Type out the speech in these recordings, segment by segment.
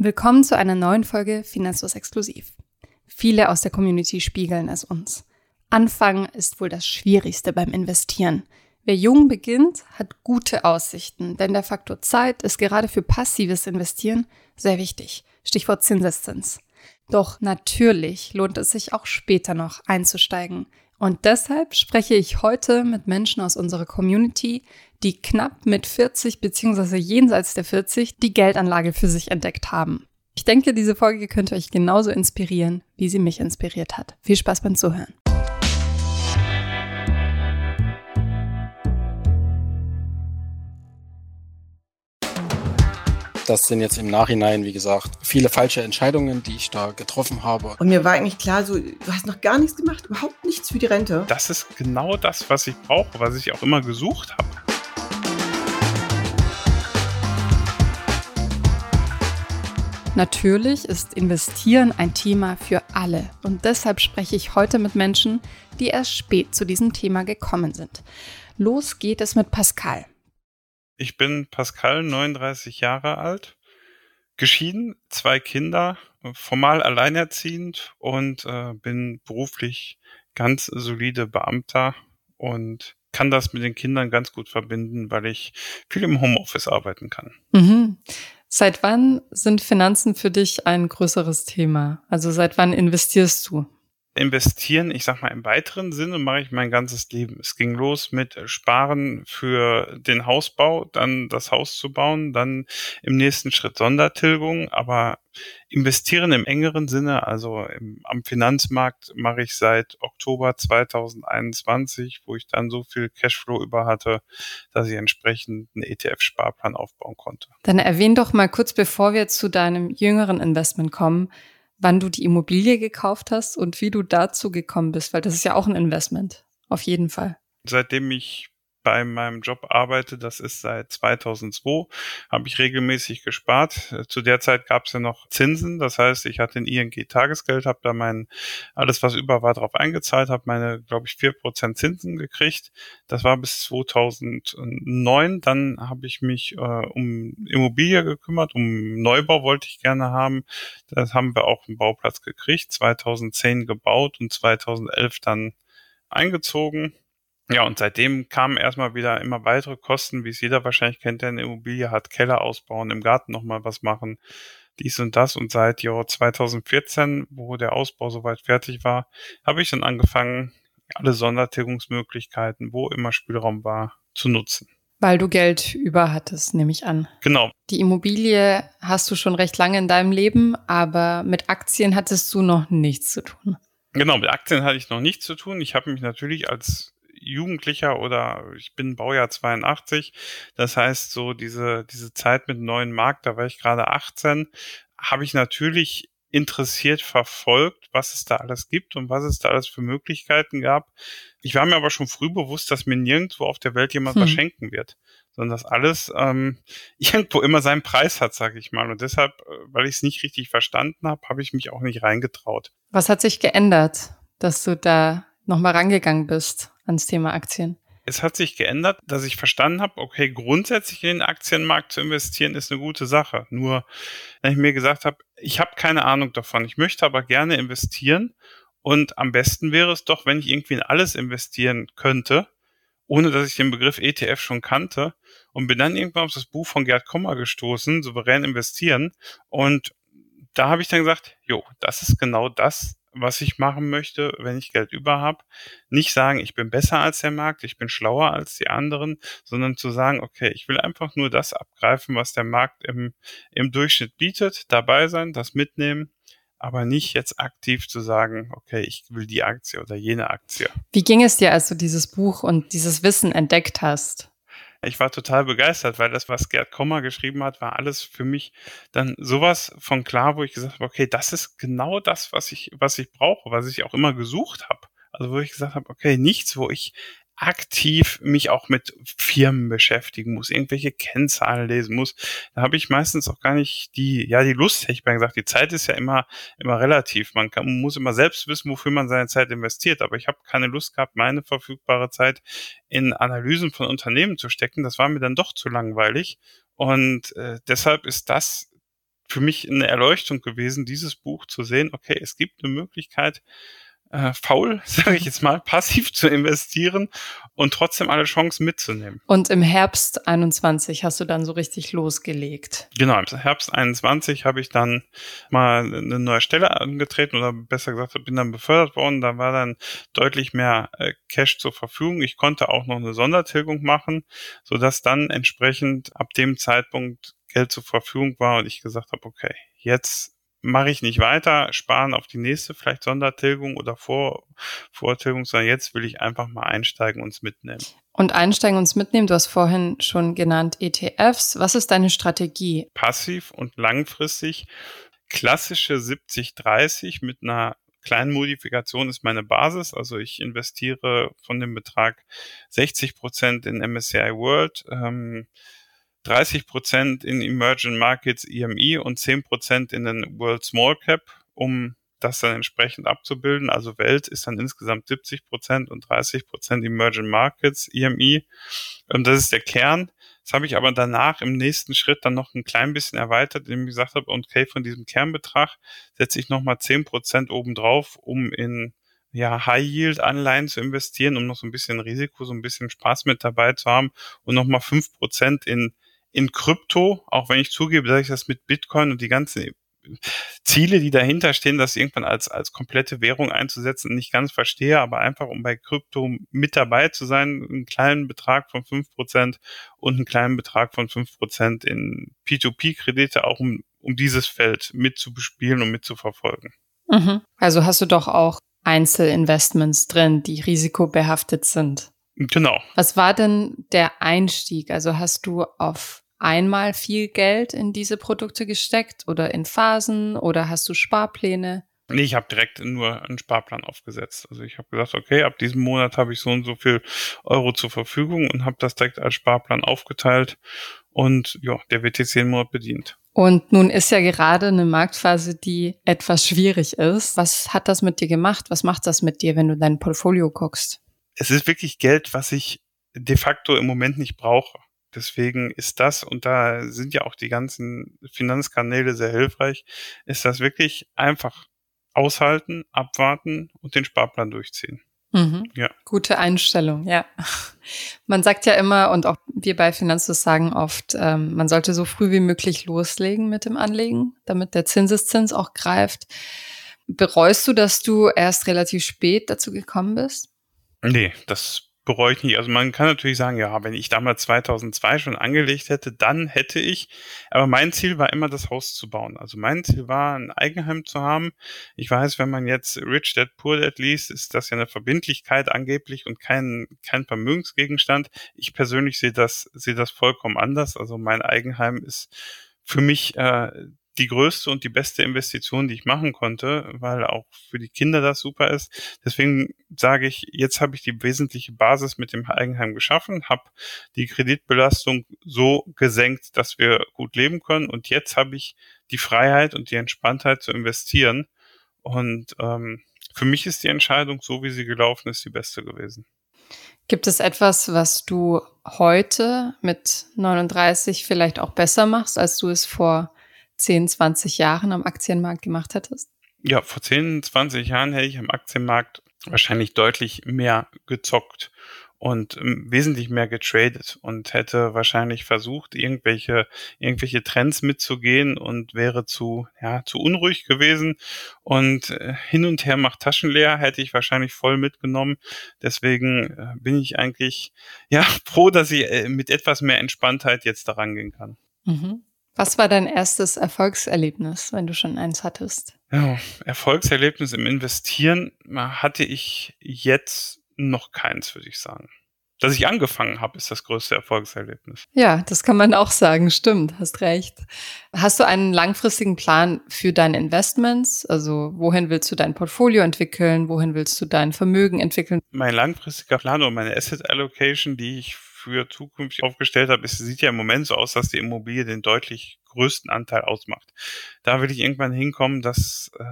Willkommen zu einer neuen Folge Finanzlos Exklusiv. Viele aus der Community spiegeln es uns. Anfangen ist wohl das Schwierigste beim Investieren. Wer jung beginnt, hat gute Aussichten, denn der Faktor Zeit ist gerade für passives Investieren sehr wichtig. Stichwort Zinseszins. Doch natürlich lohnt es sich auch später noch einzusteigen. Und deshalb spreche ich heute mit Menschen aus unserer Community, die knapp mit 40 bzw. jenseits der 40 die Geldanlage für sich entdeckt haben. Ich denke, diese Folge könnte euch genauso inspirieren, wie sie mich inspiriert hat. Viel Spaß beim Zuhören. Das sind jetzt im Nachhinein, wie gesagt, viele falsche Entscheidungen, die ich da getroffen habe. Und mir war eigentlich klar, so, du hast noch gar nichts gemacht, überhaupt nichts für die Rente. Das ist genau das, was ich brauche, was ich auch immer gesucht habe. Natürlich ist Investieren ein Thema für alle und deshalb spreche ich heute mit Menschen, die erst spät zu diesem Thema gekommen sind. Los geht es mit Pascal. Ich bin Pascal, 39 Jahre alt, geschieden, zwei Kinder, formal alleinerziehend und äh, bin beruflich ganz solide Beamter und kann das mit den Kindern ganz gut verbinden, weil ich viel im Homeoffice arbeiten kann. Mhm. Seit wann sind Finanzen für dich ein größeres Thema? Also seit wann investierst du? Investieren, ich sag mal im weiteren Sinne, mache ich mein ganzes Leben. Es ging los mit Sparen für den Hausbau, dann das Haus zu bauen, dann im nächsten Schritt Sondertilgung, aber investieren im engeren Sinne, also im, am Finanzmarkt mache ich seit Oktober 2021, wo ich dann so viel Cashflow über hatte, dass ich entsprechend einen ETF-Sparplan aufbauen konnte. Dann erwähn doch mal kurz, bevor wir zu deinem jüngeren Investment kommen, wann du die Immobilie gekauft hast und wie du dazu gekommen bist, weil das ist ja auch ein Investment, auf jeden Fall. Seitdem ich bei meinem Job arbeite, das ist seit 2002, habe ich regelmäßig gespart. Zu der Zeit gab es ja noch Zinsen, das heißt, ich hatte ein ING-Tagesgeld, habe da mein alles, was über war, drauf eingezahlt, habe meine, glaube ich, vier Prozent Zinsen gekriegt. Das war bis 2009. Dann habe ich mich äh, um Immobilie gekümmert, um Neubau wollte ich gerne haben. Das haben wir auch einen Bauplatz gekriegt, 2010 gebaut und 2011 dann eingezogen ja, und seitdem kamen erstmal wieder immer weitere Kosten, wie es jeder wahrscheinlich kennt, der eine Immobilie hat, Keller ausbauen, im Garten nochmal was machen, dies und das. Und seit Jahr 2014, wo der Ausbau soweit fertig war, habe ich dann angefangen, alle Sondertilgungsmöglichkeiten, wo immer Spielraum war, zu nutzen. Weil du Geld über hattest, nehme ich an. Genau. Die Immobilie hast du schon recht lange in deinem Leben, aber mit Aktien hattest du noch nichts zu tun. Genau, mit Aktien hatte ich noch nichts zu tun. Ich habe mich natürlich als Jugendlicher oder ich bin Baujahr 82. Das heißt, so diese, diese Zeit mit neuen Markt, da war ich gerade 18, habe ich natürlich interessiert verfolgt, was es da alles gibt und was es da alles für Möglichkeiten gab. Ich war mir aber schon früh bewusst, dass mir nirgendwo auf der Welt jemand hm. was schenken wird, sondern dass alles ähm, irgendwo immer seinen Preis hat, sage ich mal. Und deshalb, äh, weil ich es nicht richtig verstanden habe, habe ich mich auch nicht reingetraut. Was hat sich geändert, dass du da nochmal rangegangen bist ans Thema Aktien? Es hat sich geändert, dass ich verstanden habe, okay, grundsätzlich in den Aktienmarkt zu investieren ist eine gute Sache. Nur, wenn ich mir gesagt habe, ich habe keine Ahnung davon, ich möchte aber gerne investieren und am besten wäre es doch, wenn ich irgendwie in alles investieren könnte, ohne dass ich den Begriff ETF schon kannte und bin dann irgendwann auf das Buch von Gerd Kommer gestoßen, souverän investieren und da habe ich dann gesagt, jo, das ist genau das, was ich machen möchte, wenn ich Geld über habe. Nicht sagen, ich bin besser als der Markt, ich bin schlauer als die anderen, sondern zu sagen, okay, ich will einfach nur das abgreifen, was der Markt im, im Durchschnitt bietet, dabei sein, das mitnehmen, aber nicht jetzt aktiv zu sagen, okay, ich will die Aktie oder jene Aktie. Wie ging es dir, als du dieses Buch und dieses Wissen entdeckt hast? Ich war total begeistert, weil das, was Gerd Kommer geschrieben hat, war alles für mich dann sowas von klar, wo ich gesagt habe, okay, das ist genau das, was ich, was ich brauche, was ich auch immer gesucht habe. Also wo ich gesagt habe, okay, nichts, wo ich aktiv mich auch mit Firmen beschäftigen muss, irgendwelche Kennzahlen lesen muss, da habe ich meistens auch gar nicht die, ja, die Lust, hätte ich mal gesagt. Die Zeit ist ja immer, immer relativ. Man, kann, man muss immer selbst wissen, wofür man seine Zeit investiert. Aber ich habe keine Lust gehabt, meine verfügbare Zeit in Analysen von Unternehmen zu stecken. Das war mir dann doch zu langweilig. Und äh, deshalb ist das für mich eine Erleuchtung gewesen, dieses Buch zu sehen. Okay, es gibt eine Möglichkeit, äh, faul, sage ich jetzt mal, passiv zu investieren und trotzdem alle Chancen mitzunehmen. Und im Herbst 21 hast du dann so richtig losgelegt. Genau, im Herbst 21 habe ich dann mal eine neue Stelle angetreten oder besser gesagt, bin dann befördert worden. Da war dann deutlich mehr äh, Cash zur Verfügung. Ich konnte auch noch eine Sondertilgung machen, so dass dann entsprechend ab dem Zeitpunkt Geld zur Verfügung war und ich gesagt habe, okay, jetzt mache ich nicht weiter, sparen auf die nächste vielleicht Sondertilgung oder Vor Vortilgung, sondern jetzt will ich einfach mal einsteigen und es mitnehmen. Und einsteigen und es mitnehmen, du hast vorhin schon genannt ETFs. Was ist deine Strategie? Passiv und langfristig. Klassische 70-30 mit einer kleinen Modifikation ist meine Basis. Also ich investiere von dem Betrag 60 Prozent in MSCI World. Ähm, 30 Prozent in Emerging Markets EMI und 10 Prozent in den World Small Cap, um das dann entsprechend abzubilden. Also Welt ist dann insgesamt 70 Prozent und 30 Prozent Emerging Markets EMI. Und das ist der Kern. Das habe ich aber danach im nächsten Schritt dann noch ein klein bisschen erweitert, indem ich gesagt habe, okay, von diesem Kernbetrag setze ich nochmal 10 Prozent obendrauf, um in ja, High-Yield-Anleihen zu investieren, um noch so ein bisschen Risiko, so ein bisschen Spaß mit dabei zu haben und nochmal 5 Prozent in in Krypto, auch wenn ich zugebe, dass ich das mit Bitcoin und die ganzen Ziele, die dahinter stehen, das irgendwann als, als komplette Währung einzusetzen, nicht ganz verstehe, aber einfach um bei Krypto mit dabei zu sein, einen kleinen Betrag von fünf Prozent und einen kleinen Betrag von fünf Prozent in P2P-Kredite, auch um, um dieses Feld mit zu bespielen und mit zu verfolgen. Mhm. Also hast du doch auch Einzelinvestments drin, die risikobehaftet sind. Genau. Was war denn der Einstieg? Also hast du auf einmal viel Geld in diese Produkte gesteckt oder in Phasen oder hast du Sparpläne? Nee, ich habe direkt nur einen Sparplan aufgesetzt. Also ich habe gesagt, okay, ab diesem Monat habe ich so und so viel Euro zur Verfügung und habe das direkt als Sparplan aufgeteilt und ja, der wird jetzt jeden Monat bedient. Und nun ist ja gerade eine Marktphase, die etwas schwierig ist. Was hat das mit dir gemacht? Was macht das mit dir, wenn du dein Portfolio guckst? Es ist wirklich Geld, was ich de facto im Moment nicht brauche. Deswegen ist das, und da sind ja auch die ganzen Finanzkanäle sehr hilfreich, ist das wirklich einfach aushalten, abwarten und den Sparplan durchziehen. Mhm. Ja. Gute Einstellung, ja. Man sagt ja immer, und auch wir bei Finanzus sagen oft, ähm, man sollte so früh wie möglich loslegen mit dem Anlegen, damit der Zinseszins auch greift. Bereust du, dass du erst relativ spät dazu gekommen bist? Nee, das bereue ich nicht. Also man kann natürlich sagen, ja, wenn ich damals 2002 schon angelegt hätte, dann hätte ich. Aber mein Ziel war immer, das Haus zu bauen. Also mein Ziel war, ein Eigenheim zu haben. Ich weiß, wenn man jetzt Rich Dad Poor Dad liest, ist das ja eine Verbindlichkeit angeblich und kein, kein Vermögensgegenstand. Ich persönlich sehe das, sehe das vollkommen anders. Also mein Eigenheim ist für mich äh, die größte und die beste Investition, die ich machen konnte, weil auch für die Kinder das super ist. Deswegen sage ich, jetzt habe ich die wesentliche Basis mit dem Eigenheim geschaffen, habe die Kreditbelastung so gesenkt, dass wir gut leben können und jetzt habe ich die Freiheit und die Entspanntheit zu investieren. Und ähm, für mich ist die Entscheidung, so wie sie gelaufen ist, die beste gewesen. Gibt es etwas, was du heute mit 39 vielleicht auch besser machst, als du es vor 10, 20 Jahren am Aktienmarkt gemacht hättest? Ja, vor 10, 20 Jahren hätte ich am Aktienmarkt wahrscheinlich deutlich mehr gezockt und ähm, wesentlich mehr getradet und hätte wahrscheinlich versucht, irgendwelche, irgendwelche Trends mitzugehen und wäre zu, ja, zu unruhig gewesen und äh, hin und her macht Taschen leer, hätte ich wahrscheinlich voll mitgenommen. Deswegen äh, bin ich eigentlich, ja, froh, dass ich äh, mit etwas mehr Entspanntheit jetzt daran gehen kann. Mhm. Was war dein erstes Erfolgserlebnis, wenn du schon eins hattest? Ja, Erfolgserlebnis im Investieren hatte ich jetzt noch keins, würde ich sagen. Dass ich angefangen habe, ist das größte Erfolgserlebnis. Ja, das kann man auch sagen. Stimmt, hast recht. Hast du einen langfristigen Plan für deine Investments? Also wohin willst du dein Portfolio entwickeln? Wohin willst du dein Vermögen entwickeln? Mein langfristiger Plan und meine Asset Allocation, die ich für zukünftig aufgestellt habe, es sieht ja im Moment so aus, dass die Immobilie den deutlich größten Anteil ausmacht. Da will ich irgendwann hinkommen, dass äh,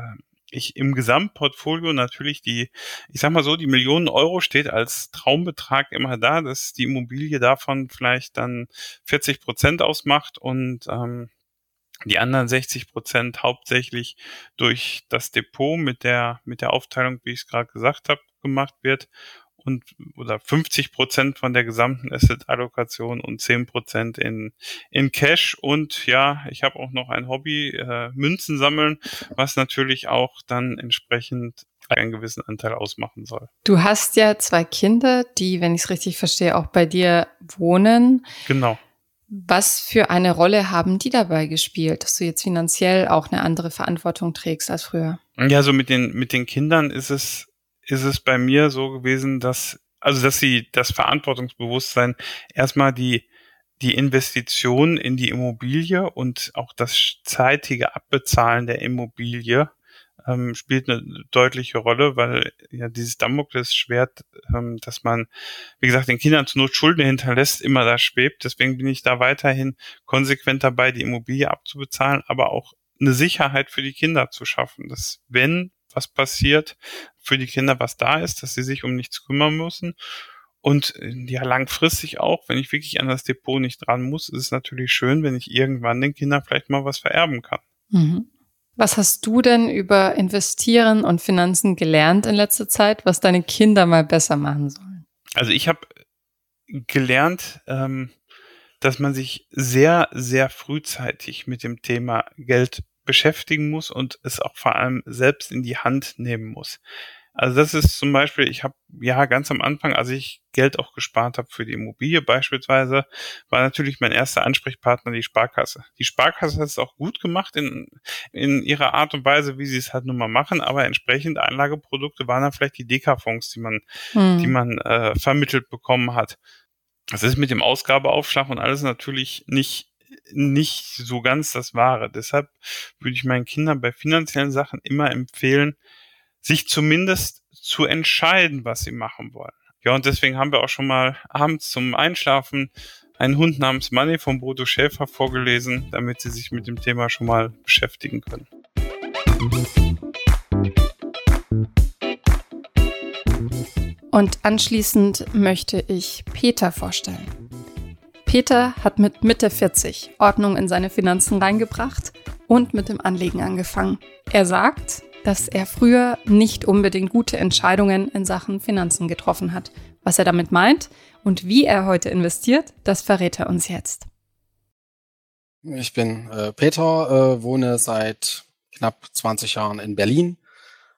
ich im Gesamtportfolio natürlich die, ich sag mal so, die Millionen Euro steht als Traumbetrag immer da, dass die Immobilie davon vielleicht dann 40 Prozent ausmacht und ähm, Die anderen 60 Prozent hauptsächlich durch das Depot mit der, mit der Aufteilung, wie ich es gerade gesagt habe, gemacht wird und oder 50 Prozent von der gesamten Asset-Allokation und 10 Prozent in, in Cash. Und ja, ich habe auch noch ein Hobby, äh, Münzen sammeln, was natürlich auch dann entsprechend einen gewissen Anteil ausmachen soll. Du hast ja zwei Kinder, die, wenn ich es richtig verstehe, auch bei dir wohnen. Genau. Was für eine Rolle haben die dabei gespielt, dass du jetzt finanziell auch eine andere Verantwortung trägst als früher? Ja, so mit den, mit den Kindern ist es ist es bei mir so gewesen, dass, also dass sie das Verantwortungsbewusstsein erstmal die, die Investition in die Immobilie und auch das zeitige Abbezahlen der Immobilie ähm, spielt eine deutliche Rolle, weil ja dieses Damoklesschwert, ähm, dass man, wie gesagt, den Kindern zur Not Schulden hinterlässt, immer da schwebt. Deswegen bin ich da weiterhin konsequent dabei, die Immobilie abzubezahlen, aber auch eine Sicherheit für die Kinder zu schaffen, dass wenn was passiert, für die Kinder was da ist, dass sie sich um nichts kümmern müssen. Und äh, ja, langfristig auch, wenn ich wirklich an das Depot nicht dran muss, ist es natürlich schön, wenn ich irgendwann den Kindern vielleicht mal was vererben kann. Mhm. Was hast du denn über Investieren und Finanzen gelernt in letzter Zeit, was deine Kinder mal besser machen sollen? Also ich habe gelernt, ähm, dass man sich sehr, sehr frühzeitig mit dem Thema Geld beschäftigen muss und es auch vor allem selbst in die Hand nehmen muss. Also das ist zum Beispiel, ich habe ja ganz am Anfang, als ich Geld auch gespart habe für die Immobilie beispielsweise, war natürlich mein erster Ansprechpartner die Sparkasse. Die Sparkasse hat es auch gut gemacht in, in ihrer Art und Weise, wie sie es halt nun mal machen, aber entsprechend Anlageprodukte waren dann vielleicht die Deka-Fonds, die man, hm. die man äh, vermittelt bekommen hat. Das ist mit dem Ausgabeaufschlag und alles natürlich nicht nicht so ganz das Wahre. Deshalb würde ich meinen Kindern bei finanziellen Sachen immer empfehlen, sich zumindest zu entscheiden, was sie machen wollen. Ja, und deswegen haben wir auch schon mal abends zum Einschlafen einen Hund namens Money von Bodo Schäfer vorgelesen, damit sie sich mit dem Thema schon mal beschäftigen können. Und anschließend möchte ich Peter vorstellen. Peter hat mit Mitte 40 Ordnung in seine Finanzen reingebracht und mit dem Anlegen angefangen. Er sagt, dass er früher nicht unbedingt gute Entscheidungen in Sachen Finanzen getroffen hat. Was er damit meint und wie er heute investiert, das verrät er uns jetzt. Ich bin äh, Peter, äh, wohne seit knapp 20 Jahren in Berlin,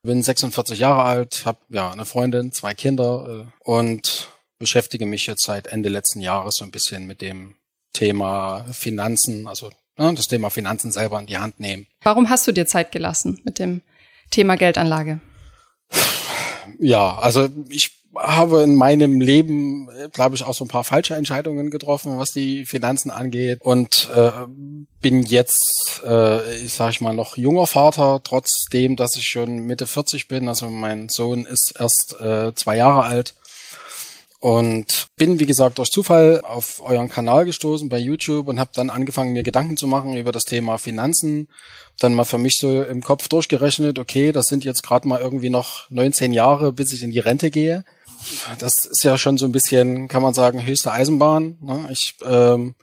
bin 46 Jahre alt, habe ja eine Freundin, zwei Kinder äh, und beschäftige mich jetzt seit Ende letzten Jahres so ein bisschen mit dem Thema Finanzen, also ne, das Thema Finanzen selber in die Hand nehmen. Warum hast du dir Zeit gelassen mit dem Thema Geldanlage? Ja, also ich habe in meinem Leben, glaube ich, auch so ein paar falsche Entscheidungen getroffen, was die Finanzen angeht und äh, bin jetzt, äh, ich sage ich mal, noch junger Vater, trotzdem, dass ich schon Mitte 40 bin. Also mein Sohn ist erst äh, zwei Jahre alt und bin, wie gesagt, durch Zufall auf euren Kanal gestoßen bei YouTube und habe dann angefangen, mir Gedanken zu machen über das Thema Finanzen. Dann mal für mich so im Kopf durchgerechnet, okay, das sind jetzt gerade mal irgendwie noch 19 Jahre, bis ich in die Rente gehe. Das ist ja schon so ein bisschen, kann man sagen, höchste Eisenbahn. Ne? Ich ähm,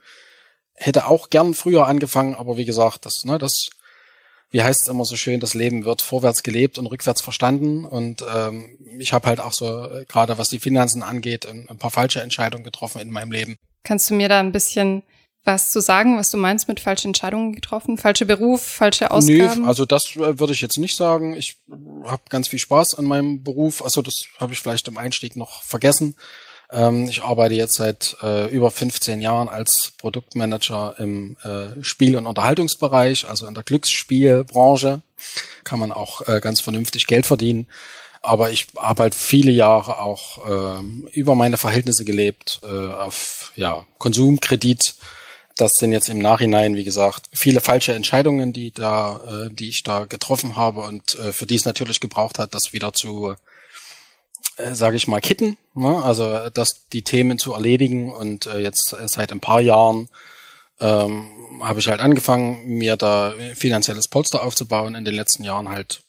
hätte auch gern früher angefangen, aber wie gesagt, das, ne, das wie heißt es immer so schön, das Leben wird vorwärts gelebt und rückwärts verstanden. Und ähm, ich habe halt auch so, äh, gerade was die Finanzen angeht, ein, ein paar falsche Entscheidungen getroffen in meinem Leben. Kannst du mir da ein bisschen was zu sagen, was du meinst mit falschen Entscheidungen getroffen? Falsche Beruf, falsche Ausgaben? Nee, also das äh, würde ich jetzt nicht sagen. Ich habe ganz viel Spaß an meinem Beruf. Also das habe ich vielleicht im Einstieg noch vergessen. Ähm, ich arbeite jetzt seit äh, über 15 Jahren als Produktmanager im äh, Spiel- und Unterhaltungsbereich, also in der Glücksspielbranche. Kann man auch äh, ganz vernünftig Geld verdienen. Aber ich habe halt viele Jahre auch äh, über meine Verhältnisse gelebt, äh, auf ja, Konsumkredit. Das sind jetzt im Nachhinein, wie gesagt, viele falsche Entscheidungen, die da, äh, die ich da getroffen habe und äh, für die es natürlich gebraucht hat, das wieder zu äh, sage ich mal, kitten. Ne? Also das die Themen zu erledigen und äh, jetzt äh, seit ein paar Jahren ähm, habe ich halt angefangen, mir da finanzielles Polster aufzubauen. In den letzten Jahren halt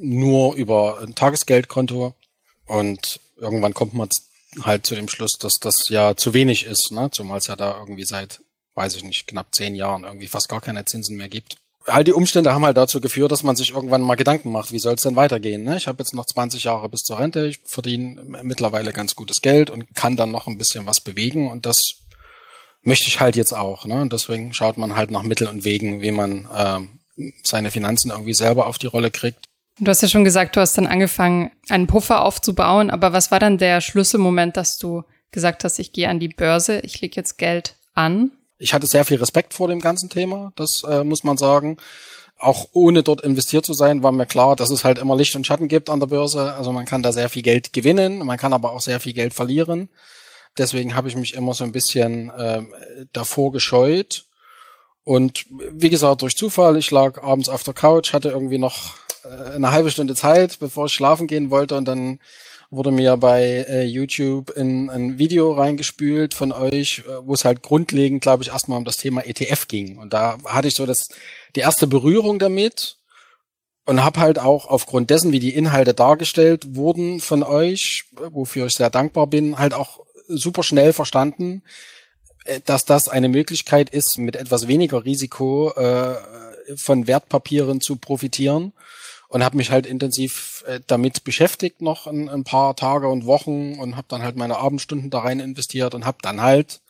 nur über ein Tagesgeldkonto und irgendwann kommt man halt zu dem Schluss, dass das ja zu wenig ist, ne? zumal es ja da irgendwie seit weiß ich nicht, knapp zehn Jahren irgendwie fast gar keine Zinsen mehr gibt. All die Umstände haben halt dazu geführt, dass man sich irgendwann mal Gedanken macht, wie soll es denn weitergehen. Ne? Ich habe jetzt noch 20 Jahre bis zur Rente, ich verdiene mittlerweile ganz gutes Geld und kann dann noch ein bisschen was bewegen und das möchte ich halt jetzt auch. Ne? Und deswegen schaut man halt nach Mitteln und Wegen, wie man äh, seine Finanzen irgendwie selber auf die Rolle kriegt. Du hast ja schon gesagt, du hast dann angefangen, einen Puffer aufzubauen, aber was war dann der Schlüsselmoment, dass du gesagt hast, ich gehe an die Börse, ich lege jetzt Geld an? Ich hatte sehr viel Respekt vor dem ganzen Thema, das äh, muss man sagen. Auch ohne dort investiert zu sein, war mir klar, dass es halt immer Licht und Schatten gibt an der Börse. Also man kann da sehr viel Geld gewinnen, man kann aber auch sehr viel Geld verlieren. Deswegen habe ich mich immer so ein bisschen äh, davor gescheut. Und wie gesagt, durch Zufall, ich lag abends auf der Couch, hatte irgendwie noch äh, eine halbe Stunde Zeit, bevor ich schlafen gehen wollte und dann wurde mir bei äh, YouTube in ein Video reingespült von euch, äh, wo es halt grundlegend, glaube ich, erstmal um das Thema ETF ging. Und da hatte ich so das die erste Berührung damit und habe halt auch aufgrund dessen, wie die Inhalte dargestellt wurden von euch, wofür ich sehr dankbar bin, halt auch super schnell verstanden, äh, dass das eine Möglichkeit ist, mit etwas weniger Risiko äh, von Wertpapieren zu profitieren und habe mich halt intensiv äh, damit beschäftigt noch ein, ein, paar Tage und Wochen und habe dann halt meine Abendstunden da rein investiert und habe dann halt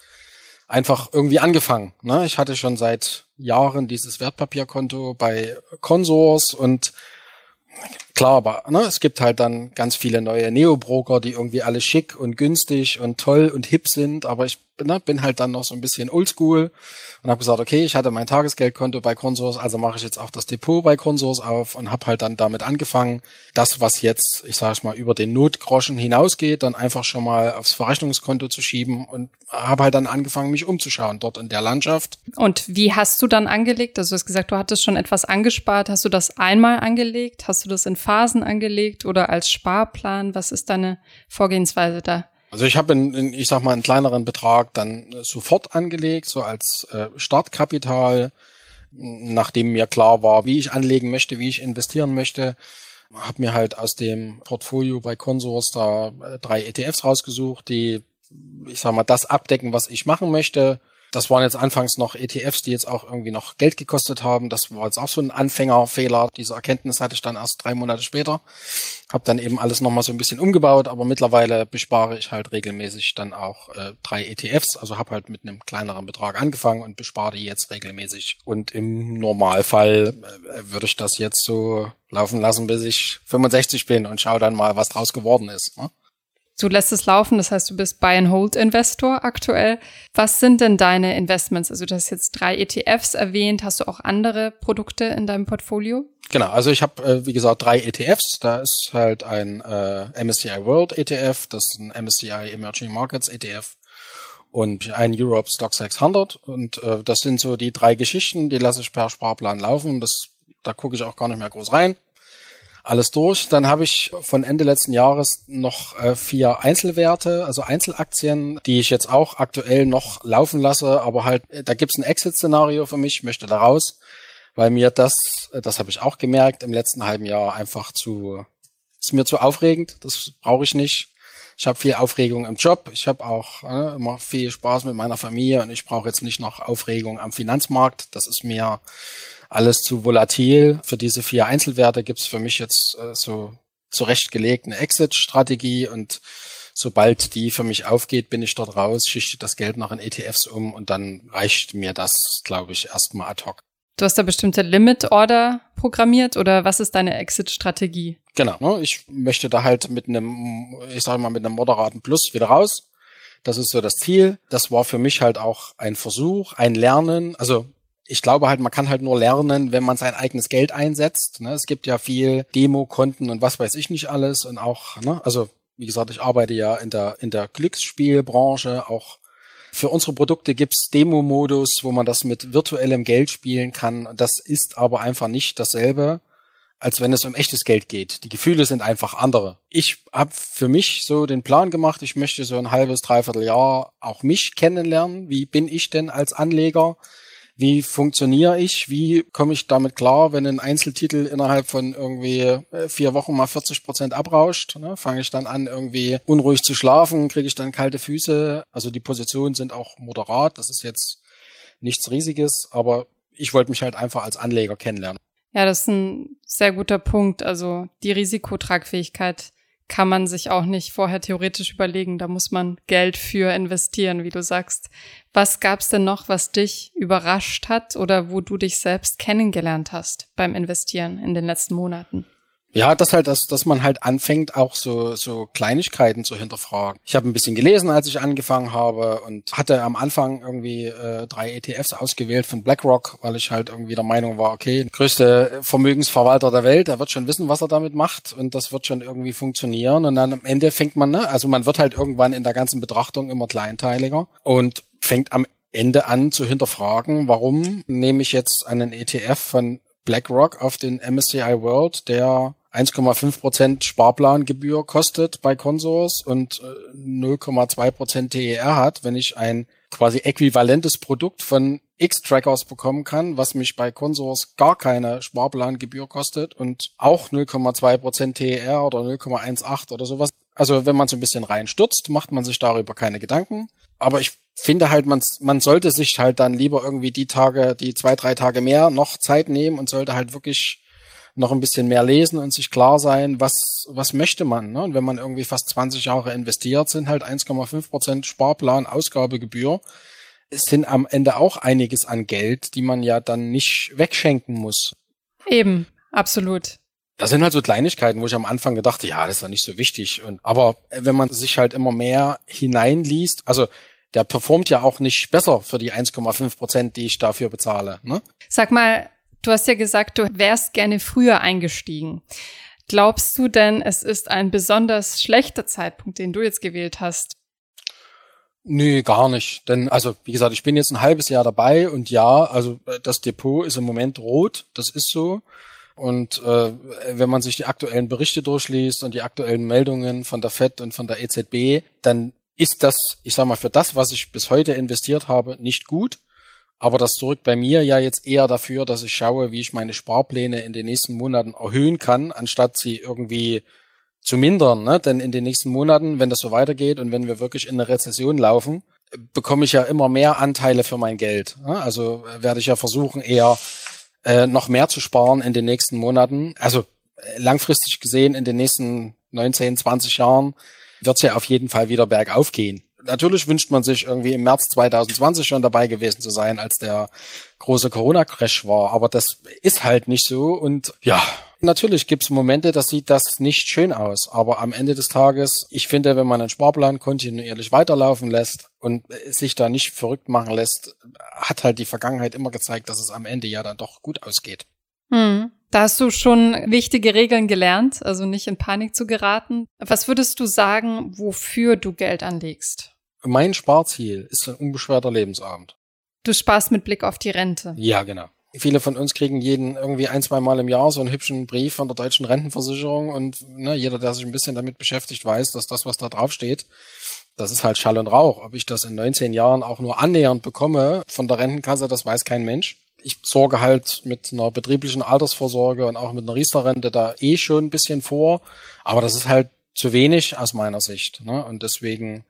einfach irgendwie angefangen. Ne? Ich hatte schon seit Jahren dieses Wertpapierkonto bei Consors und klar, aber ne, es gibt halt dann ganz viele neue Neo-Broker, die irgendwie alle schick und günstig und toll und hip sind, aber ich ne, bin halt dann noch so ein bisschen oldschool und habe gesagt, okay, ich hatte mein Tagesgeldkonto bei Consors, also mache ich jetzt auch das Depot bei Consors auf und habe halt dann damit angefangen, das, was jetzt, ich sage mal, über den Notgroschen hinausgeht, dann einfach schon mal aufs Verrechnungskonto zu schieben und habe halt dann angefangen, mich umzuschauen dort in der Landschaft. Und wie hast du dann angelegt? Also du hast gesagt, du hattest schon etwas angespart. Hast du das einmal angelegt? Hast du das in Phasen angelegt oder als Sparplan? Was ist deine Vorgehensweise da? Also ich habe, ich sag mal, einen kleineren Betrag dann sofort angelegt, so als äh, Startkapital, nachdem mir klar war, wie ich anlegen möchte, wie ich investieren möchte. Habe mir halt aus dem Portfolio bei Consors da äh, drei ETFs rausgesucht, die, ich sag mal, das abdecken, was ich machen möchte. Das waren jetzt anfangs noch ETFs, die jetzt auch irgendwie noch Geld gekostet haben. Das war jetzt auch so ein Anfängerfehler. Diese Erkenntnis hatte ich dann erst drei Monate später. Hab dann eben alles nochmal so ein bisschen umgebaut, aber mittlerweile bespare ich halt regelmäßig dann auch äh, drei ETFs. Also habe halt mit einem kleineren Betrag angefangen und bespare die jetzt regelmäßig. Und im Normalfall äh, würde ich das jetzt so laufen lassen, bis ich 65 bin und schaue dann mal, was draus geworden ist. Ne? Du lässt es laufen, das heißt, du bist Buy-and-Hold-Investor aktuell. Was sind denn deine Investments? Also du hast jetzt drei ETFs erwähnt. Hast du auch andere Produkte in deinem Portfolio? Genau, also ich habe, äh, wie gesagt, drei ETFs. Da ist halt ein äh, MSCI World ETF, das ist ein MSCI Emerging Markets ETF und ein Europe Stock 600. Und äh, das sind so die drei Geschichten, die lasse ich per Sparplan laufen. Das, da gucke ich auch gar nicht mehr groß rein alles durch. Dann habe ich von Ende letzten Jahres noch äh, vier Einzelwerte, also Einzelaktien, die ich jetzt auch aktuell noch laufen lasse, aber halt, äh, da gibt's ein Exit-Szenario für mich, möchte da raus, weil mir das, äh, das habe ich auch gemerkt, im letzten halben Jahr einfach zu, ist mir zu aufregend, das brauche ich nicht. Ich habe viel Aufregung im Job, ich habe auch äh, immer viel Spaß mit meiner Familie und ich brauche jetzt nicht noch Aufregung am Finanzmarkt. Das ist mir alles zu volatil. Für diese vier Einzelwerte gibt's für mich jetzt äh, so zurechtgelegt eine Exit-Strategie und sobald die für mich aufgeht, bin ich dort raus, schichte das Geld noch in ETFs um und dann reicht mir das, glaube ich, erstmal ad hoc. Du hast da bestimmte Limit-Order programmiert oder was ist deine Exit-Strategie? Genau, ne? ich möchte da halt mit einem, ich sage mal, mit einem moderaten Plus wieder raus. Das ist so das Ziel. Das war für mich halt auch ein Versuch, ein Lernen. Also ich glaube halt, man kann halt nur lernen, wenn man sein eigenes Geld einsetzt. Ne? Es gibt ja viel Demo-Konten und was weiß ich nicht alles und auch, ne? also wie gesagt, ich arbeite ja in der in der Glücksspielbranche. Auch für unsere Produkte gibt's Demo-Modus, wo man das mit virtuellem Geld spielen kann. Das ist aber einfach nicht dasselbe, als wenn es um echtes Geld geht. Die Gefühle sind einfach andere. Ich habe für mich so den Plan gemacht, ich möchte so ein halbes, dreiviertel Jahr auch mich kennenlernen. Wie bin ich denn als Anleger? Wie funktioniere ich, wie komme ich damit klar, wenn ein Einzeltitel innerhalb von irgendwie äh, vier Wochen mal 40 Prozent abrauscht, ne? fange ich dann an, irgendwie unruhig zu schlafen, kriege ich dann kalte Füße. Also die Positionen sind auch moderat. Das ist jetzt nichts Riesiges, aber ich wollte mich halt einfach als Anleger kennenlernen. Ja, das ist ein sehr guter Punkt. Also die Risikotragfähigkeit kann man sich auch nicht vorher theoretisch überlegen. Da muss man Geld für investieren, wie du sagst. Was gab's denn noch, was dich überrascht hat oder wo du dich selbst kennengelernt hast beim Investieren in den letzten Monaten? Ja, das halt, dass, dass man halt anfängt, auch so, so Kleinigkeiten zu hinterfragen. Ich habe ein bisschen gelesen, als ich angefangen habe und hatte am Anfang irgendwie äh, drei ETFs ausgewählt von BlackRock, weil ich halt irgendwie der Meinung war, okay, größte Vermögensverwalter der Welt, der wird schon wissen, was er damit macht und das wird schon irgendwie funktionieren. Und dann am Ende fängt man, ne, also man wird halt irgendwann in der ganzen Betrachtung immer kleinteiliger und fängt am Ende an zu hinterfragen, warum nehme ich jetzt einen ETF von BlackRock auf den MSCI World, der 1,5% Sparplangebühr kostet bei Consors und 0,2% äh, TER hat, wenn ich ein quasi äquivalentes Produkt von X-Trackers bekommen kann, was mich bei Consors gar keine Sparplangebühr kostet und auch 0,2% TER oder 0,18 oder sowas. Also wenn man so ein bisschen reinstürzt, macht man sich darüber keine Gedanken. Aber ich finde halt, man, man sollte sich halt dann lieber irgendwie die Tage, die zwei, drei Tage mehr noch Zeit nehmen und sollte halt wirklich noch ein bisschen mehr lesen und sich klar sein, was, was möchte man. Ne? Und wenn man irgendwie fast 20 Jahre investiert, sind halt 1,5 Prozent Sparplan, Ausgabegebühr. Es sind am Ende auch einiges an Geld, die man ja dann nicht wegschenken muss. Eben, absolut. Das sind halt so Kleinigkeiten, wo ich am Anfang gedacht, ja, das ist ja nicht so wichtig. Und, aber wenn man sich halt immer mehr hineinliest, also der performt ja auch nicht besser für die 1,5 Prozent, die ich dafür bezahle. Ne? Sag mal, Du hast ja gesagt, du wärst gerne früher eingestiegen. Glaubst du denn, es ist ein besonders schlechter Zeitpunkt, den du jetzt gewählt hast? Nee, gar nicht. Denn, also, wie gesagt, ich bin jetzt ein halbes Jahr dabei und ja, also das Depot ist im Moment rot, das ist so. Und äh, wenn man sich die aktuellen Berichte durchliest und die aktuellen Meldungen von der FED und von der EZB, dann ist das, ich sag mal, für das, was ich bis heute investiert habe, nicht gut. Aber das sorgt bei mir ja jetzt eher dafür, dass ich schaue, wie ich meine Sparpläne in den nächsten Monaten erhöhen kann, anstatt sie irgendwie zu mindern. Ne? Denn in den nächsten Monaten, wenn das so weitergeht und wenn wir wirklich in eine Rezession laufen, bekomme ich ja immer mehr Anteile für mein Geld. Ne? Also werde ich ja versuchen, eher äh, noch mehr zu sparen in den nächsten Monaten. Also äh, langfristig gesehen in den nächsten 19, 20 Jahren wird es ja auf jeden Fall wieder bergauf gehen natürlich wünscht man sich irgendwie im März 2020 schon dabei gewesen zu sein, als der große Corona-Crash war. Aber das ist halt nicht so. Und ja, natürlich gibt's Momente, da sieht das nicht schön aus. Aber am Ende des Tages, ich finde, wenn man einen Sparplan kontinuierlich weiterlaufen lässt und sich da nicht verrückt machen lässt, hat halt die Vergangenheit immer gezeigt, dass es am Ende ja dann doch gut ausgeht. Hm. Da hast du schon wichtige Regeln gelernt, also nicht in Panik zu geraten. Was würdest du sagen, wofür du Geld anlegst? Mein Sparziel ist ein unbeschwerter Lebensabend. Du sparst mit Blick auf die Rente. Ja, genau. Viele von uns kriegen jeden irgendwie ein, zwei Mal im Jahr so einen hübschen Brief von der deutschen Rentenversicherung und ne, jeder, der sich ein bisschen damit beschäftigt, weiß, dass das, was da drauf steht, das ist halt Schall und Rauch. Ob ich das in 19 Jahren auch nur annähernd bekomme von der Rentenkasse, das weiß kein Mensch ich sorge halt mit einer betrieblichen Altersvorsorge und auch mit einer Riester-Rente da eh schon ein bisschen vor, aber das ist halt zu wenig aus meiner Sicht. Ne? Und deswegen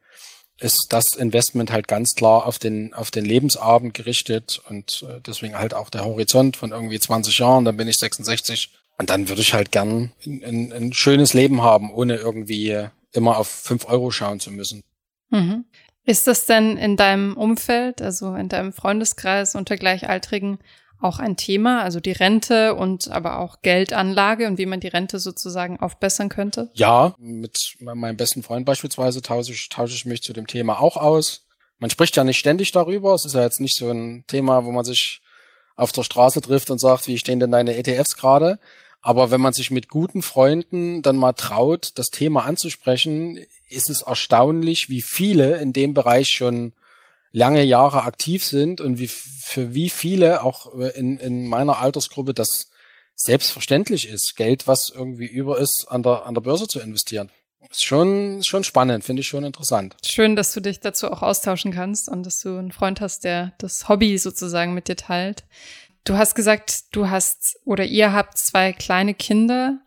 ist das Investment halt ganz klar auf den, auf den Lebensabend gerichtet und äh, deswegen halt auch der Horizont von irgendwie 20 Jahren, dann bin ich 66 und dann würde ich halt gern ein, ein, ein schönes Leben haben, ohne irgendwie immer auf fünf Euro schauen zu müssen. Mhm. Ist das denn in deinem Umfeld, also in deinem Freundeskreis unter Gleichaltrigen auch ein Thema, also die Rente und aber auch Geldanlage und wie man die Rente sozusagen aufbessern könnte? Ja, mit meinem besten Freund beispielsweise tausche ich, tausche ich mich zu dem Thema auch aus. Man spricht ja nicht ständig darüber. Es ist ja jetzt nicht so ein Thema, wo man sich auf der Straße trifft und sagt, wie stehen denn deine ETFs gerade? Aber wenn man sich mit guten Freunden dann mal traut, das Thema anzusprechen, ist es erstaunlich, wie viele in dem Bereich schon lange Jahre aktiv sind und wie, für wie viele auch in, in meiner Altersgruppe das selbstverständlich ist, Geld, was irgendwie über ist, an der, an der Börse zu investieren. Ist schon, schon spannend, finde ich schon interessant. Schön, dass du dich dazu auch austauschen kannst und dass du einen Freund hast, der das Hobby sozusagen mit dir teilt. Du hast gesagt, du hast oder ihr habt zwei kleine Kinder.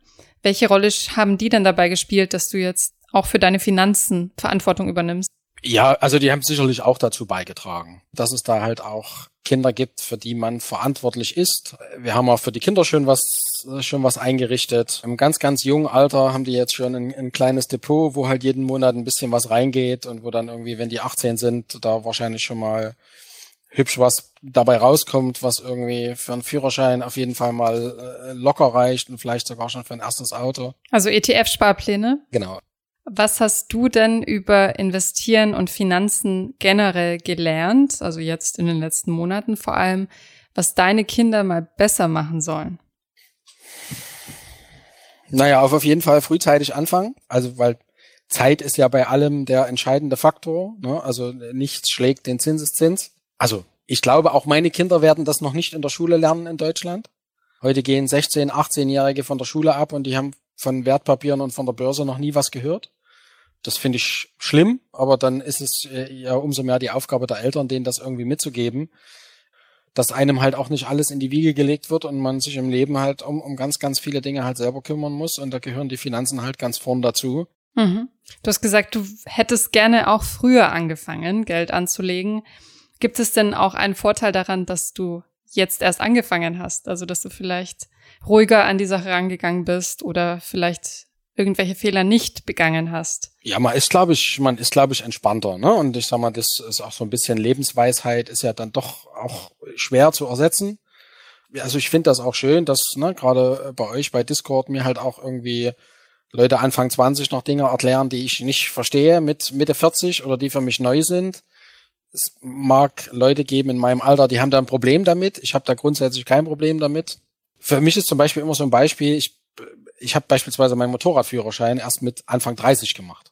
Welche Rolle haben die denn dabei gespielt, dass du jetzt auch für deine Finanzen Verantwortung übernimmst? Ja, also die haben sicherlich auch dazu beigetragen, dass es da halt auch Kinder gibt, für die man verantwortlich ist. Wir haben auch für die Kinder schön was, schon was eingerichtet. Im ganz, ganz jungen Alter haben die jetzt schon ein, ein kleines Depot, wo halt jeden Monat ein bisschen was reingeht und wo dann irgendwie, wenn die 18 sind, da wahrscheinlich schon mal hübsch was dabei rauskommt, was irgendwie für einen Führerschein auf jeden Fall mal äh, locker reicht und vielleicht sogar schon für ein erstes Auto. Also ETF-Sparpläne? Genau. Was hast du denn über Investieren und Finanzen generell gelernt, also jetzt in den letzten Monaten vor allem, was deine Kinder mal besser machen sollen? Naja, auf jeden Fall frühzeitig anfangen. Also, weil Zeit ist ja bei allem der entscheidende Faktor. Ne? Also nichts schlägt den Zinseszins. Also ich glaube, auch meine Kinder werden das noch nicht in der Schule lernen in Deutschland. Heute gehen 16-, 18-Jährige von der Schule ab und die haben von Wertpapieren und von der Börse noch nie was gehört. Das finde ich schlimm, aber dann ist es äh, ja umso mehr die Aufgabe der Eltern, denen das irgendwie mitzugeben, dass einem halt auch nicht alles in die Wiege gelegt wird und man sich im Leben halt um, um ganz, ganz viele Dinge halt selber kümmern muss und da gehören die Finanzen halt ganz vorn dazu. Mhm. Du hast gesagt, du hättest gerne auch früher angefangen, Geld anzulegen. Gibt es denn auch einen Vorteil daran, dass du jetzt erst angefangen hast? Also, dass du vielleicht ruhiger an die Sache rangegangen bist oder vielleicht irgendwelche Fehler nicht begangen hast. Ja, man ist, glaube ich, man ist, glaube ich, entspannter, ne? Und ich sag mal, das ist auch so ein bisschen Lebensweisheit, ist ja dann doch auch schwer zu ersetzen. Also ich finde das auch schön, dass, ne, gerade bei euch bei Discord mir halt auch irgendwie Leute Anfang 20 noch Dinge erklären, die ich nicht verstehe mit Mitte 40 oder die für mich neu sind. Es mag Leute geben in meinem Alter, die haben da ein Problem damit. Ich habe da grundsätzlich kein Problem damit. Für mich ist zum Beispiel immer so ein Beispiel, ich ich habe beispielsweise meinen Motorradführerschein erst mit Anfang 30 gemacht.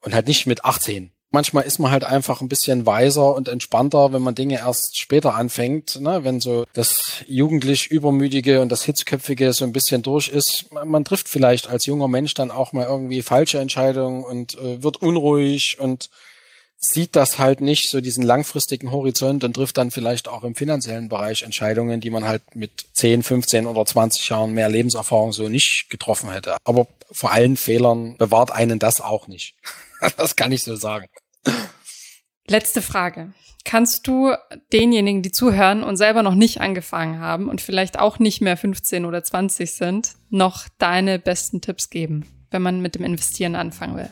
Und halt nicht mit 18. Manchmal ist man halt einfach ein bisschen weiser und entspannter, wenn man Dinge erst später anfängt, ne? wenn so das jugendlich Übermüdige und das Hitzköpfige so ein bisschen durch ist. Man, man trifft vielleicht als junger Mensch dann auch mal irgendwie falsche Entscheidungen und äh, wird unruhig und sieht das halt nicht, so diesen langfristigen Horizont und trifft dann vielleicht auch im finanziellen Bereich Entscheidungen, die man halt mit 10, 15 oder 20 Jahren mehr Lebenserfahrung so nicht getroffen hätte. Aber vor allen Fehlern bewahrt einen das auch nicht. das kann ich so sagen. Letzte Frage. Kannst du denjenigen, die zuhören und selber noch nicht angefangen haben und vielleicht auch nicht mehr 15 oder 20 sind, noch deine besten Tipps geben, wenn man mit dem Investieren anfangen will?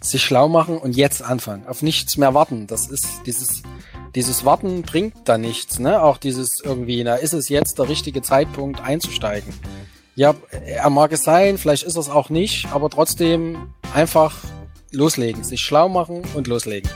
Sich schlau machen und jetzt anfangen. Auf nichts mehr warten. Das ist dieses, dieses Warten bringt da nichts, ne? Auch dieses irgendwie, na, ist es jetzt der richtige Zeitpunkt einzusteigen? Ja, er mag es sein, vielleicht ist es auch nicht, aber trotzdem einfach loslegen, sich schlau machen und loslegen.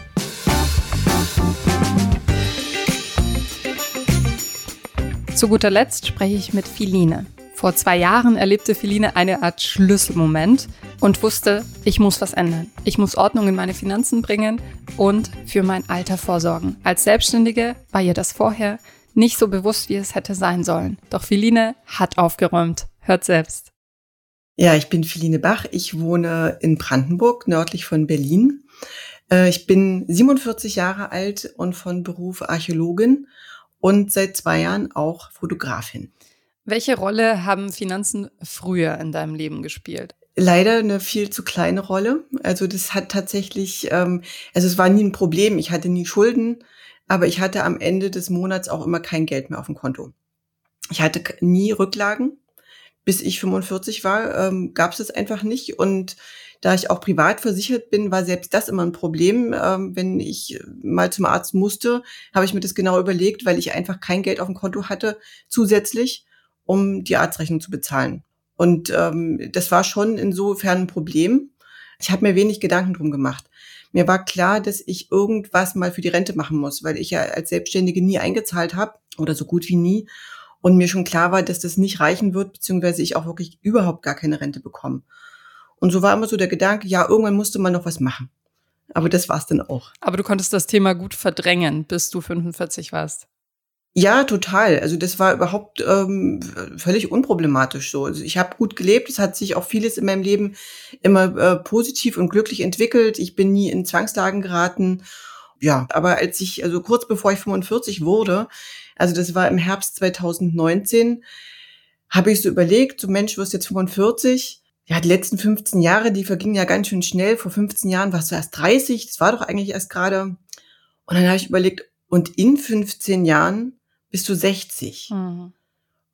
Zu guter Letzt spreche ich mit Philine. Vor zwei Jahren erlebte Philine eine Art Schlüsselmoment und wusste, ich muss was ändern. Ich muss Ordnung in meine Finanzen bringen und für mein Alter vorsorgen. Als Selbstständige war ihr das vorher nicht so bewusst, wie es hätte sein sollen. Doch Philine hat aufgeräumt. Hört selbst. Ja, ich bin Philine Bach. Ich wohne in Brandenburg, nördlich von Berlin. Äh, ich bin 47 Jahre alt und von Beruf Archäologin und seit zwei Jahren auch Fotografin. Welche Rolle haben Finanzen früher in deinem Leben gespielt? Leider eine viel zu kleine Rolle. Also das hat tatsächlich, ähm, also es war nie ein Problem. Ich hatte nie Schulden, aber ich hatte am Ende des Monats auch immer kein Geld mehr auf dem Konto. Ich hatte nie Rücklagen. Bis ich 45 war, ähm, gab es das einfach nicht. Und da ich auch privat versichert bin, war selbst das immer ein Problem. Ähm, wenn ich mal zum Arzt musste, habe ich mir das genau überlegt, weil ich einfach kein Geld auf dem Konto hatte zusätzlich um die Arztrechnung zu bezahlen. Und ähm, das war schon insofern ein Problem. Ich habe mir wenig Gedanken drum gemacht. Mir war klar, dass ich irgendwas mal für die Rente machen muss, weil ich ja als Selbstständige nie eingezahlt habe oder so gut wie nie. Und mir schon klar war, dass das nicht reichen wird, beziehungsweise ich auch wirklich überhaupt gar keine Rente bekomme. Und so war immer so der Gedanke, ja, irgendwann musste man noch was machen. Aber das war's dann auch. Aber du konntest das Thema gut verdrängen, bis du 45 warst. Ja, total. Also das war überhaupt ähm, völlig unproblematisch so. Also ich habe gut gelebt, es hat sich auch vieles in meinem Leben immer äh, positiv und glücklich entwickelt. Ich bin nie in Zwangslagen geraten. Ja, aber als ich, also kurz bevor ich 45 wurde, also das war im Herbst 2019, habe ich so überlegt, so Mensch, du wirst jetzt 45, ja, die letzten 15 Jahre, die vergingen ja ganz schön schnell. Vor 15 Jahren warst du erst 30, das war doch eigentlich erst gerade. Und dann habe ich überlegt, und in 15 Jahren bist du 60. Mhm.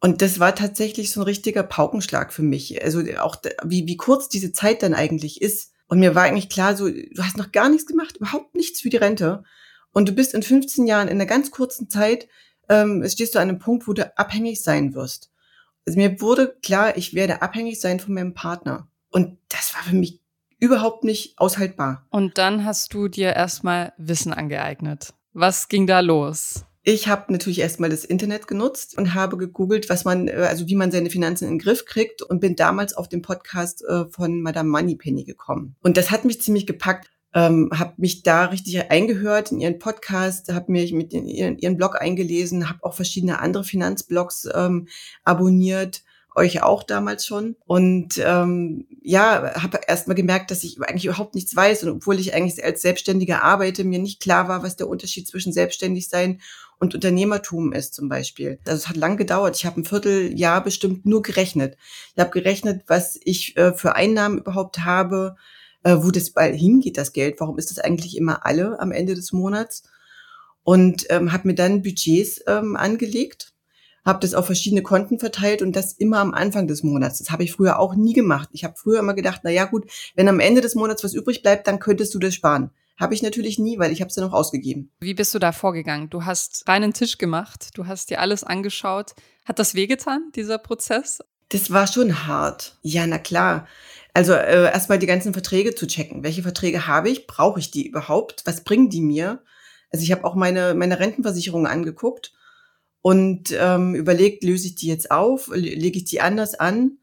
Und das war tatsächlich so ein richtiger Paukenschlag für mich. Also auch wie, wie kurz diese Zeit dann eigentlich ist. Und mir war eigentlich klar, so, du hast noch gar nichts gemacht, überhaupt nichts für die Rente. Und du bist in 15 Jahren in einer ganz kurzen Zeit, ähm, stehst du an einem Punkt, wo du abhängig sein wirst. Also mir wurde klar, ich werde abhängig sein von meinem Partner. Und das war für mich überhaupt nicht aushaltbar. Und dann hast du dir erstmal Wissen angeeignet. Was ging da los? Ich habe natürlich erstmal das Internet genutzt und habe gegoogelt, was man, äh, also wie man seine Finanzen in den Griff kriegt und bin damals auf den Podcast äh, von Madame Moneypenny gekommen. Und das hat mich ziemlich gepackt. Ähm, habe mich da richtig eingehört in ihren Podcast, habe mich mit in ihren, ihren Blog eingelesen, habe auch verschiedene andere Finanzblogs ähm, abonniert euch auch damals schon. Und ähm, ja, habe erst mal gemerkt, dass ich eigentlich überhaupt nichts weiß. Und obwohl ich eigentlich als Selbstständiger arbeite, mir nicht klar war, was der Unterschied zwischen selbstständig sein und Unternehmertum ist zum Beispiel. Also es hat lang gedauert. Ich habe ein Vierteljahr bestimmt nur gerechnet. Ich habe gerechnet, was ich äh, für Einnahmen überhaupt habe, äh, wo das bald hingeht, das Geld. Warum ist das eigentlich immer alle am Ende des Monats? Und ähm, habe mir dann Budgets ähm, angelegt habe das auf verschiedene Konten verteilt und das immer am Anfang des Monats. Das habe ich früher auch nie gemacht. Ich habe früher immer gedacht, na ja gut, wenn am Ende des Monats was übrig bleibt, dann könntest du das sparen. Habe ich natürlich nie, weil ich habe es ja noch ausgegeben. Wie bist du da vorgegangen? Du hast reinen Tisch gemacht, du hast dir alles angeschaut. Hat das wehgetan, dieser Prozess? Das war schon hart. Ja, na klar. Also äh, erstmal die ganzen Verträge zu checken. Welche Verträge habe ich? Brauche ich die überhaupt? Was bringen die mir? Also ich habe auch meine, meine Rentenversicherung angeguckt und ähm, überlegt, löse ich die jetzt auf, lege ich die anders an,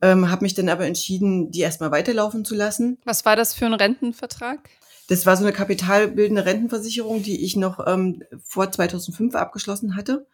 ähm, habe mich dann aber entschieden, die erstmal weiterlaufen zu lassen. Was war das für ein Rentenvertrag? Das war so eine kapitalbildende Rentenversicherung, die ich noch ähm, vor 2005 abgeschlossen hatte.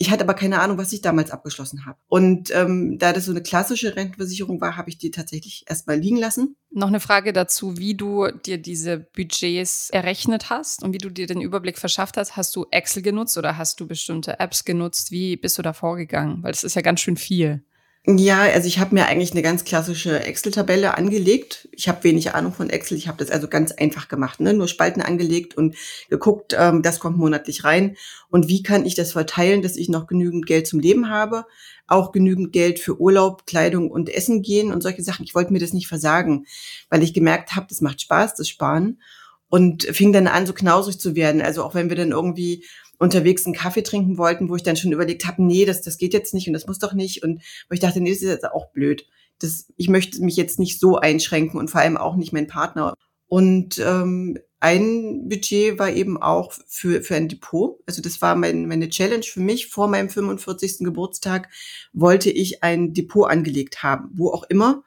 Ich hatte aber keine Ahnung, was ich damals abgeschlossen habe. Und ähm, da das so eine klassische Rentenversicherung war, habe ich die tatsächlich erstmal liegen lassen. Noch eine Frage dazu, wie du dir diese Budgets errechnet hast und wie du dir den Überblick verschafft hast. Hast du Excel genutzt oder hast du bestimmte Apps genutzt? Wie bist du da vorgegangen? Weil das ist ja ganz schön viel. Ja, also ich habe mir eigentlich eine ganz klassische Excel-Tabelle angelegt. Ich habe wenig Ahnung von Excel. Ich habe das also ganz einfach gemacht, ne? nur Spalten angelegt und geguckt, ähm, das kommt monatlich rein. Und wie kann ich das verteilen, dass ich noch genügend Geld zum Leben habe, auch genügend Geld für Urlaub, Kleidung und Essen gehen und solche Sachen. Ich wollte mir das nicht versagen, weil ich gemerkt habe, das macht Spaß, das Sparen. Und fing dann an, so knausrig zu werden. Also auch wenn wir dann irgendwie unterwegs einen Kaffee trinken wollten, wo ich dann schon überlegt habe, nee, das, das geht jetzt nicht und das muss doch nicht. Und wo ich dachte, nee, das ist jetzt auch blöd. Das, ich möchte mich jetzt nicht so einschränken und vor allem auch nicht mein Partner. Und ähm, ein Budget war eben auch für, für ein Depot. Also das war mein, meine Challenge für mich. Vor meinem 45. Geburtstag wollte ich ein Depot angelegt haben, wo auch immer,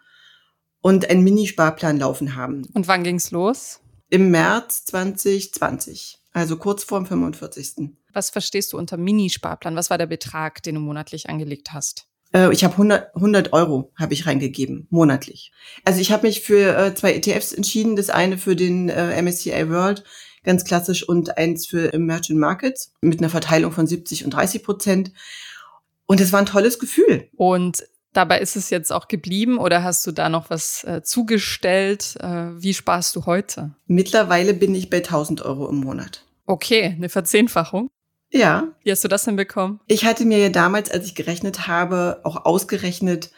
und einen Minisparplan laufen haben. Und wann ging's los? Im März 2020, also kurz vor dem 45. Was verstehst du unter Minisparplan? Was war der Betrag, den du monatlich angelegt hast? Äh, ich habe 100, 100 Euro habe ich reingegeben, monatlich. Also ich habe mich für äh, zwei ETFs entschieden. Das eine für den äh, MSCI World, ganz klassisch, und eins für Emerging Markets mit einer Verteilung von 70 und 30 Prozent. Und es war ein tolles Gefühl. Und dabei ist es jetzt auch geblieben oder hast du da noch was äh, zugestellt? Äh, wie sparst du heute? Mittlerweile bin ich bei 1000 Euro im Monat. Okay, eine Verzehnfachung. Ja. Wie hast du das denn bekommen? Ich hatte mir ja damals, als ich gerechnet habe, auch ausgerechnet,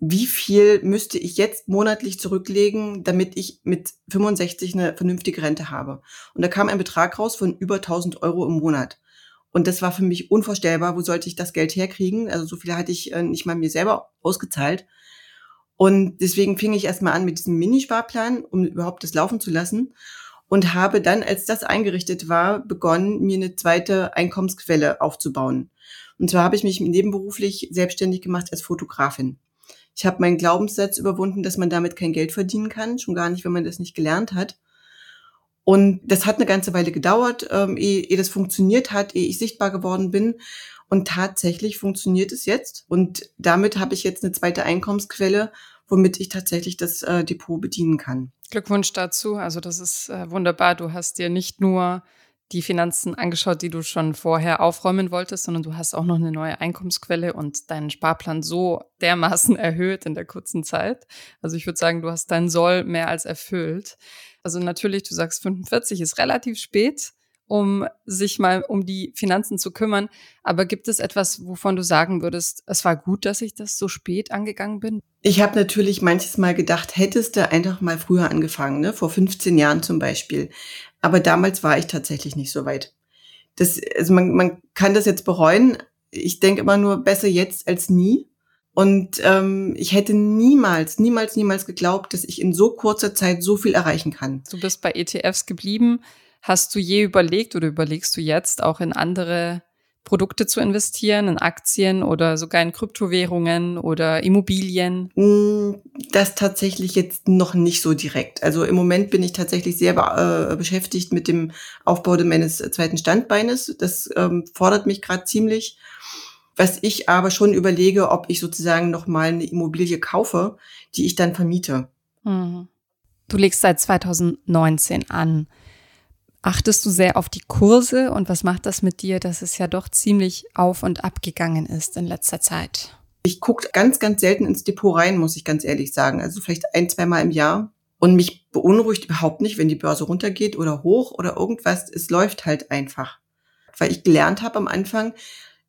wie viel müsste ich jetzt monatlich zurücklegen, damit ich mit 65 eine vernünftige Rente habe. Und da kam ein Betrag raus von über 1000 Euro im Monat. Und das war für mich unvorstellbar. Wo sollte ich das Geld herkriegen? Also so viel hatte ich äh, nicht mal mir selber ausgezahlt. Und deswegen fing ich erstmal an mit diesem Minisparplan, um überhaupt das laufen zu lassen und habe dann, als das eingerichtet war, begonnen, mir eine zweite Einkommensquelle aufzubauen. Und zwar habe ich mich nebenberuflich selbstständig gemacht als Fotografin. Ich habe meinen Glaubenssatz überwunden, dass man damit kein Geld verdienen kann, schon gar nicht, wenn man das nicht gelernt hat. Und das hat eine ganze Weile gedauert, ähm, ehe, ehe das funktioniert hat, ehe ich sichtbar geworden bin. Und tatsächlich funktioniert es jetzt. Und damit habe ich jetzt eine zweite Einkommensquelle, womit ich tatsächlich das äh, Depot bedienen kann. Glückwunsch dazu. Also das ist äh, wunderbar. Du hast dir nicht nur die Finanzen angeschaut, die du schon vorher aufräumen wolltest, sondern du hast auch noch eine neue Einkommensquelle und deinen Sparplan so dermaßen erhöht in der kurzen Zeit. Also ich würde sagen, du hast deinen Soll mehr als erfüllt. Also natürlich, du sagst 45 ist relativ spät, um sich mal um die Finanzen zu kümmern. Aber gibt es etwas, wovon du sagen würdest, es war gut, dass ich das so spät angegangen bin? Ich habe natürlich manches Mal gedacht, hättest du einfach mal früher angefangen, ne? vor 15 Jahren zum Beispiel. Aber damals war ich tatsächlich nicht so weit. Das, also man, man kann das jetzt bereuen. Ich denke immer nur besser jetzt als nie. Und ähm, ich hätte niemals, niemals, niemals geglaubt, dass ich in so kurzer Zeit so viel erreichen kann. Du bist bei ETFs geblieben. Hast du je überlegt oder überlegst du jetzt auch in andere Produkte zu investieren, in Aktien oder sogar in Kryptowährungen oder Immobilien? Mm, das tatsächlich jetzt noch nicht so direkt. Also im Moment bin ich tatsächlich sehr äh, beschäftigt mit dem Aufbau meines zweiten Standbeines. Das ähm, fordert mich gerade ziemlich. Was ich aber schon überlege, ob ich sozusagen noch mal eine Immobilie kaufe, die ich dann vermiete. Mhm. Du legst seit 2019 an. Achtest du sehr auf die Kurse und was macht das mit dir, dass es ja doch ziemlich auf und ab gegangen ist in letzter Zeit? Ich gucke ganz, ganz selten ins Depot rein, muss ich ganz ehrlich sagen. Also vielleicht ein, zwei Mal im Jahr. Und mich beunruhigt überhaupt nicht, wenn die Börse runtergeht oder hoch oder irgendwas. Es läuft halt einfach. Weil ich gelernt habe am Anfang,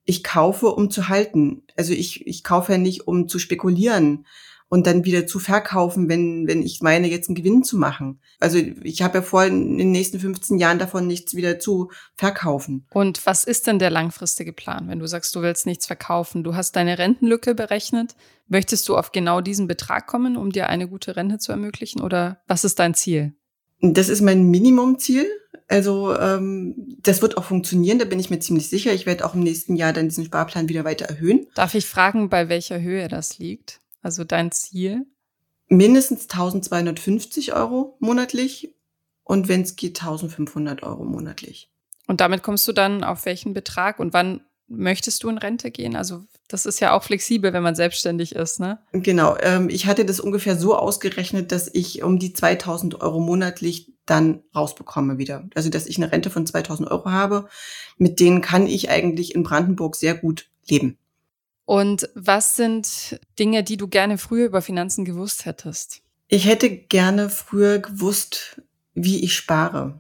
ich kaufe, um zu halten. Also ich, ich kaufe ja nicht, um zu spekulieren und dann wieder zu verkaufen, wenn, wenn ich meine, jetzt einen Gewinn zu machen. Also ich habe ja vor, in den nächsten 15 Jahren davon nichts wieder zu verkaufen. Und was ist denn der langfristige Plan, wenn du sagst, du willst nichts verkaufen? Du hast deine Rentenlücke berechnet. Möchtest du auf genau diesen Betrag kommen, um dir eine gute Rente zu ermöglichen? Oder was ist dein Ziel? Das ist mein Minimumziel. Also ähm, das wird auch funktionieren, da bin ich mir ziemlich sicher. Ich werde auch im nächsten Jahr dann diesen Sparplan wieder weiter erhöhen. Darf ich fragen, bei welcher Höhe das liegt? Also dein Ziel? Mindestens 1250 Euro monatlich und wenn es geht 1500 Euro monatlich. Und damit kommst du dann auf welchen Betrag und wann möchtest du in Rente gehen? Also das ist ja auch flexibel, wenn man selbstständig ist, ne? Genau. Ähm, ich hatte das ungefähr so ausgerechnet, dass ich um die 2000 Euro monatlich dann rausbekomme wieder. Also dass ich eine Rente von 2000 Euro habe. Mit denen kann ich eigentlich in Brandenburg sehr gut leben. Und was sind Dinge, die du gerne früher über Finanzen gewusst hättest? Ich hätte gerne früher gewusst, wie ich spare.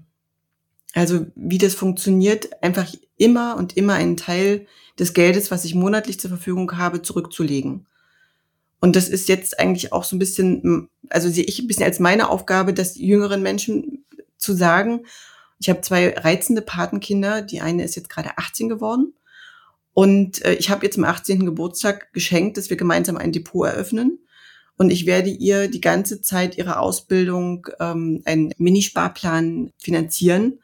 Also wie das funktioniert, einfach immer und immer einen Teil des Geldes, was ich monatlich zur Verfügung habe, zurückzulegen. Und das ist jetzt eigentlich auch so ein bisschen, also sehe ich ein bisschen als meine Aufgabe, das jüngeren Menschen zu sagen. Ich habe zwei reizende Patenkinder. Die eine ist jetzt gerade 18 geworden und äh, ich habe ihr zum 18. Geburtstag geschenkt, dass wir gemeinsam ein Depot eröffnen. Und ich werde ihr die ganze Zeit ihrer Ausbildung ähm, einen Minisparplan finanzieren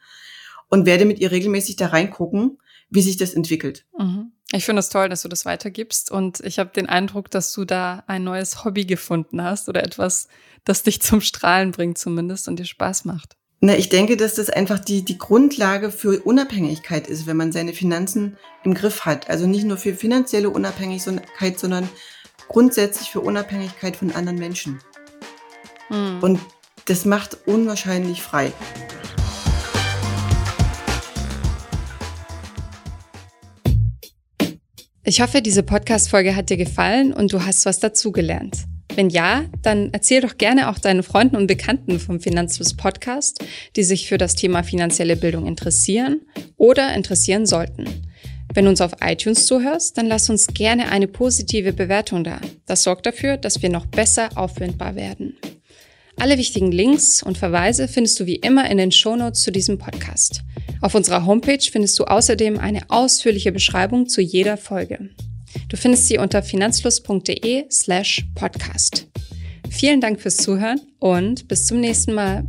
und werde mit ihr regelmäßig da reingucken, wie sich das entwickelt. Mhm. Ich finde es das toll, dass du das weitergibst. Und ich habe den Eindruck, dass du da ein neues Hobby gefunden hast oder etwas, das dich zum Strahlen bringt zumindest und dir Spaß macht. Na, ich denke, dass das einfach die, die Grundlage für Unabhängigkeit ist, wenn man seine Finanzen im Griff hat. Also nicht nur für finanzielle Unabhängigkeit, sondern grundsätzlich für Unabhängigkeit von anderen Menschen. Hm. Und das macht unwahrscheinlich frei. Ich hoffe, diese Podcast-Folge hat dir gefallen und du hast was dazugelernt. Wenn ja, dann erzähl doch gerne auch deinen Freunden und Bekannten vom Finanzfluss Podcast, die sich für das Thema finanzielle Bildung interessieren oder interessieren sollten. Wenn du uns auf iTunes zuhörst, dann lass uns gerne eine positive Bewertung da. Das sorgt dafür, dass wir noch besser auffindbar werden. Alle wichtigen Links und Verweise findest du wie immer in den Shownotes zu diesem Podcast. Auf unserer Homepage findest du außerdem eine ausführliche Beschreibung zu jeder Folge. Du findest sie unter finanzfluss.de slash podcast. Vielen Dank fürs Zuhören und bis zum nächsten Mal.